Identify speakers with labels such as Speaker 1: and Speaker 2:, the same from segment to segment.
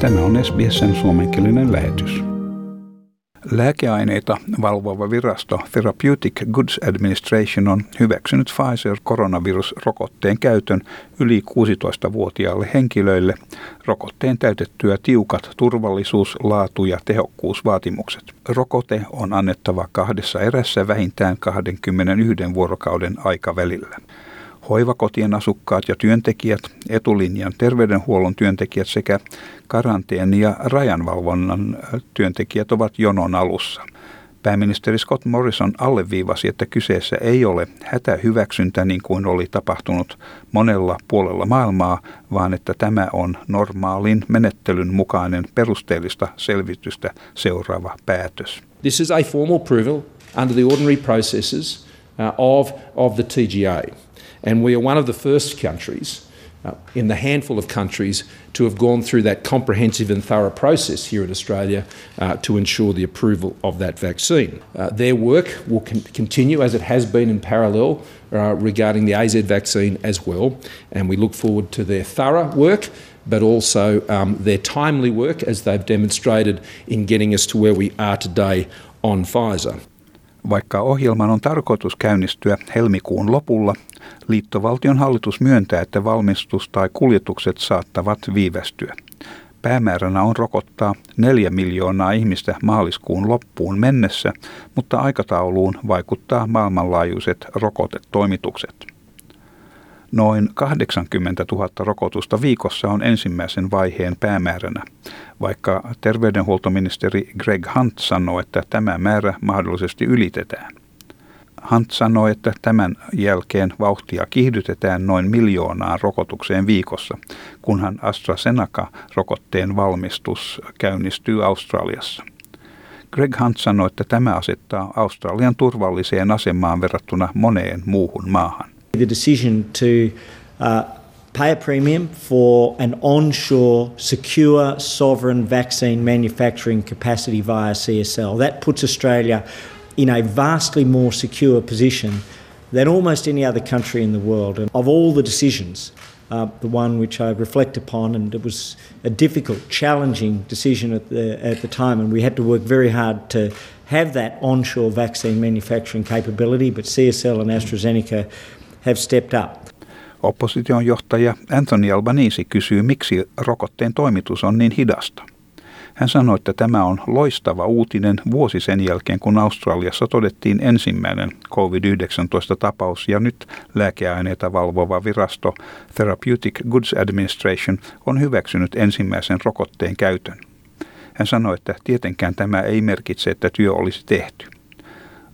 Speaker 1: Tämä on SBSn suomenkielinen lähetys. Lääkeaineita valvova virasto Therapeutic Goods Administration on hyväksynyt Pfizer-koronavirusrokotteen käytön yli 16-vuotiaille henkilöille rokotteen täytettyä tiukat turvallisuus-, laatu- ja tehokkuusvaatimukset. Rokote on annettava kahdessa erässä vähintään 21 vuorokauden aikavälillä. Hoivakotien asukkaat ja työntekijät, etulinjan terveydenhuollon työntekijät sekä karanteeni- ja rajanvalvonnan työntekijät ovat jonon alussa. Pääministeri Scott Morrison alleviivasi, että kyseessä ei ole hätähyväksyntä niin kuin oli tapahtunut monella puolella maailmaa, vaan että tämä on normaalin menettelyn mukainen perusteellista selvitystä seuraava päätös.
Speaker 2: This is a formal approval under the ordinary processes uh, of, of the TGA. And we are one of the first countries uh, in the handful of countries to have gone through that comprehensive and thorough process here in Australia uh, to ensure the approval of that vaccine. Uh, their work will con- continue as it has been in parallel uh, regarding the AZ vaccine as well, and we look forward to their thorough work. But also um, their timely work as they've demonstrated in getting us to where we are today on Pfizer.
Speaker 1: Vaikka ohjelman on tarkoitus käynnistyä helmikuun lopulla, liittovaltion hallitus myöntää, että valmistus tai kuljetukset saattavat viivästyä. Päämääränä on rokottaa neljä miljoonaa ihmistä maaliskuun loppuun mennessä, mutta aikatauluun vaikuttaa maailmanlaajuiset rokotetoimitukset. Noin 80 000 rokotusta viikossa on ensimmäisen vaiheen päämääränä, vaikka terveydenhuoltoministeri Greg Hunt sanoo, että tämä määrä mahdollisesti ylitetään. Hunt sanoi, että tämän jälkeen vauhtia kiihdytetään noin miljoonaan rokotukseen viikossa, kunhan AstraZeneca-rokotteen valmistus käynnistyy Australiassa. Greg Hunt sanoi, että tämä asettaa Australian turvalliseen asemaan verrattuna moneen muuhun maahan.
Speaker 3: The decision to uh, pay a premium for an onshore, secure, sovereign vaccine manufacturing capacity via CSL. That puts Australia in a vastly more secure position than almost any other country in the world. And of all the decisions, uh, the one which I reflect upon, and it was a difficult, challenging decision at the, at the time, and we had to work very hard to have that onshore vaccine manufacturing capability, but CSL and AstraZeneca have stepped up.
Speaker 1: Opposition johtaja Anthony Albanese kysyy, miksi rokotteen toimitus on niin hidasta. Hän sanoi, että tämä on loistava uutinen vuosi sen jälkeen, kun Australiassa todettiin ensimmäinen COVID-19-tapaus ja nyt lääkeaineita valvova virasto Therapeutic Goods Administration on hyväksynyt ensimmäisen rokotteen käytön. Hän sanoi, että tietenkään tämä ei merkitse, että työ olisi tehty.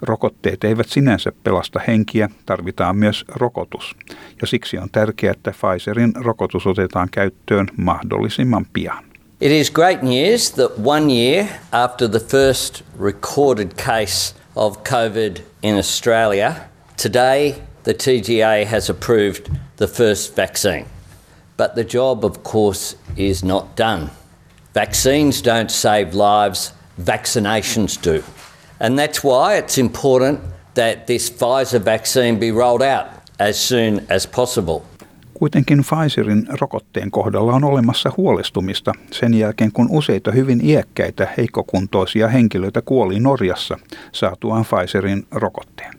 Speaker 1: Rokotteet eivät sinänsä pelasta henkiä, tarvitaan myös rokotus. Ja siksi on tärkeää, että Pfizerin rokotus otetaan käyttöön mahdollisimman pian.
Speaker 4: It is great news that one year after the first recorded case of COVID in Australia, today the TGA has approved the first vaccine. But the job, of course, is not done. Vaccines don't save lives, vaccinations do. And that's why it's important that this Pfizer vaccine be rolled out as soon as possible.
Speaker 1: Kuitenkin Pfizerin rokotteen kohdalla on olemassa huolestumista sen jälkeen, kun useita hyvin iäkkäitä heikkokuntoisia henkilöitä kuoli Norjassa saatuaan Pfizerin rokotteen.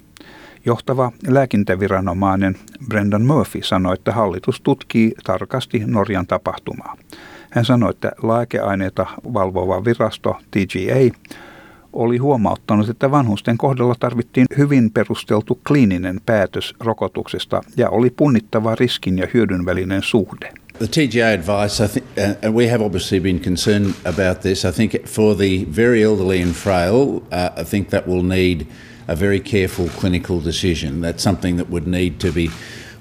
Speaker 1: Johtava lääkintäviranomainen Brendan Murphy sanoi, että hallitus tutkii tarkasti Norjan tapahtumaa. Hän sanoi, että lääkeaineita valvova virasto TGA oli huomauttanut, että vanhusten kohdalla tarvittiin hyvin perusteltu kliininen päätös rokotuksesta ja oli punnittava riskin ja hyödyn välinen suhde.
Speaker 5: The TGA advice, I think, and we have obviously been concerned about this. I think for the very elderly and frail, uh, I think that will need a very careful clinical decision. That's something that would need to be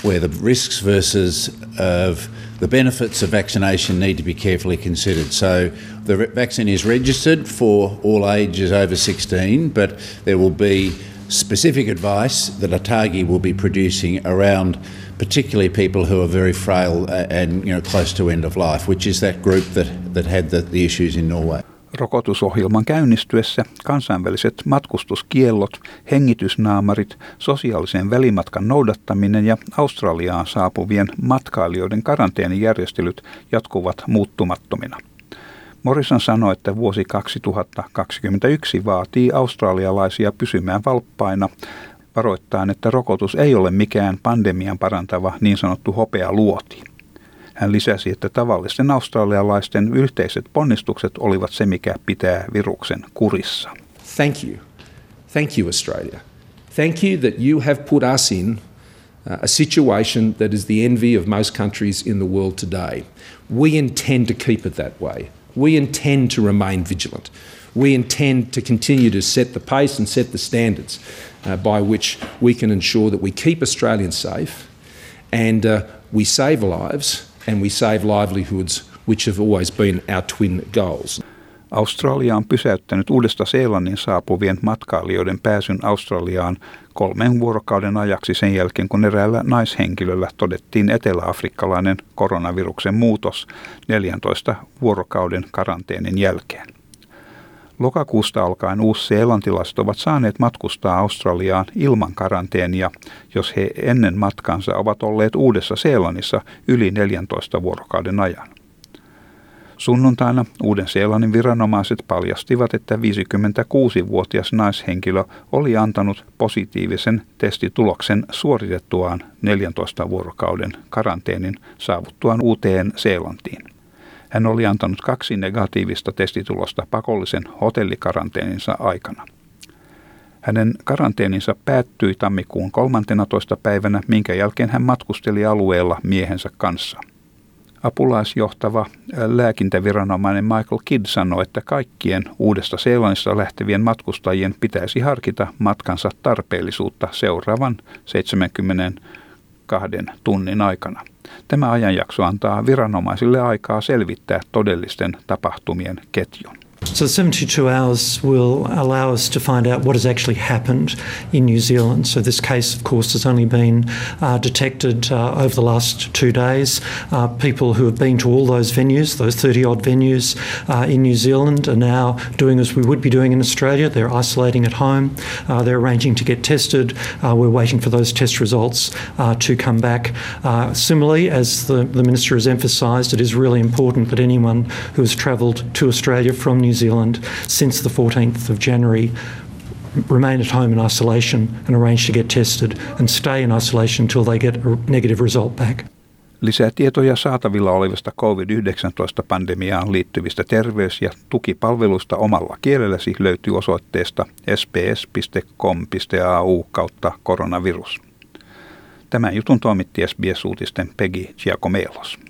Speaker 5: where the risks versus of the benefits of vaccination need to be carefully considered. So the vaccine is registered for all ages over 16, but there will be specific advice that ATAGI will be producing around particularly people who are very frail and you know close to end of life, which is that group that, that had the, the issues in Norway.
Speaker 1: Rokotusohjelman käynnistyessä kansainväliset matkustuskiellot, hengitysnaamarit, sosiaalisen välimatkan noudattaminen ja Australiaan saapuvien matkailijoiden karanteenijärjestelyt jatkuvat muuttumattomina. Morrison sanoi, että vuosi 2021 vaatii australialaisia pysymään valppaina, varoittaen, että rokotus ei ole mikään pandemian parantava niin sanottu hopea luoti. Hän lisäsi, että tavallisten australialaisten yhteiset ponnistukset olivat se, mikä pitää viruksen kurissa.
Speaker 2: Thank you. Thank you, Australia. Thank you that you have put us in uh, a situation that is the envy of most countries in the world today. We intend to keep it that way. We intend to remain vigilant. We intend to continue to set the pace and set the standards uh, by which we can ensure that we keep Australians safe and uh, we save lives and we save livelihoods, which have always been our twin goals.
Speaker 1: Australia on pysäyttänyt uudesta Seelannin saapuvien matkailijoiden pääsyn Australiaan kolmen vuorokauden ajaksi sen jälkeen, kun eräällä naishenkilöllä todettiin eteläafrikkalainen koronaviruksen muutos 14 vuorokauden karanteenin jälkeen. Lokakuusta alkaen uusseelantilaiset ovat saaneet matkustaa Australiaan ilman karanteenia, jos he ennen matkansa ovat olleet Uudessa Seelannissa yli 14 vuorokauden ajan. Sunnuntaina Uuden-Seelannin viranomaiset paljastivat, että 56-vuotias naishenkilö oli antanut positiivisen testituloksen suoritettuaan 14 vuorokauden karanteenin saavuttuaan Uuteen Seelantiin. Hän oli antanut kaksi negatiivista testitulosta pakollisen hotellikaranteeninsa aikana. Hänen karanteeninsa päättyi tammikuun 13. päivänä, minkä jälkeen hän matkusteli alueella miehensä kanssa. Apulaisjohtava lääkintäviranomainen Michael Kidd sanoi, että kaikkien uudesta Seelannista lähtevien matkustajien pitäisi harkita matkansa tarpeellisuutta seuraavan 72 tunnin aikana. Tämä ajanjakso antaa viranomaisille aikaa selvittää todellisten tapahtumien ketjun.
Speaker 6: So the 72 hours will allow us to find out what has actually happened in New Zealand. So this case, of course, has only been uh, detected uh, over the last two days. Uh, people who have been to all those venues, those 30 odd venues uh, in New Zealand, are now doing as we would be doing in Australia. They're isolating at home. Uh, they're arranging to get tested. Uh, we're waiting for those test results to come back. similarly, as the, the Minister has emphasised, it is really important that anyone who has travelled to Australia from New New Zealand since the 14th of January remain at home in isolation and arrange to get tested and stay in isolation until they get a negative result back.
Speaker 1: Lisää tietoja saatavilla olevista COVID-19-pandemiaan liittyvistä terveys- ja tukipalveluista omalla kielelläsi löytyy osoitteesta sps.com.au kautta koronavirus. Tämän jutun toimitti SBS-uutisten Peggy Giacomelos.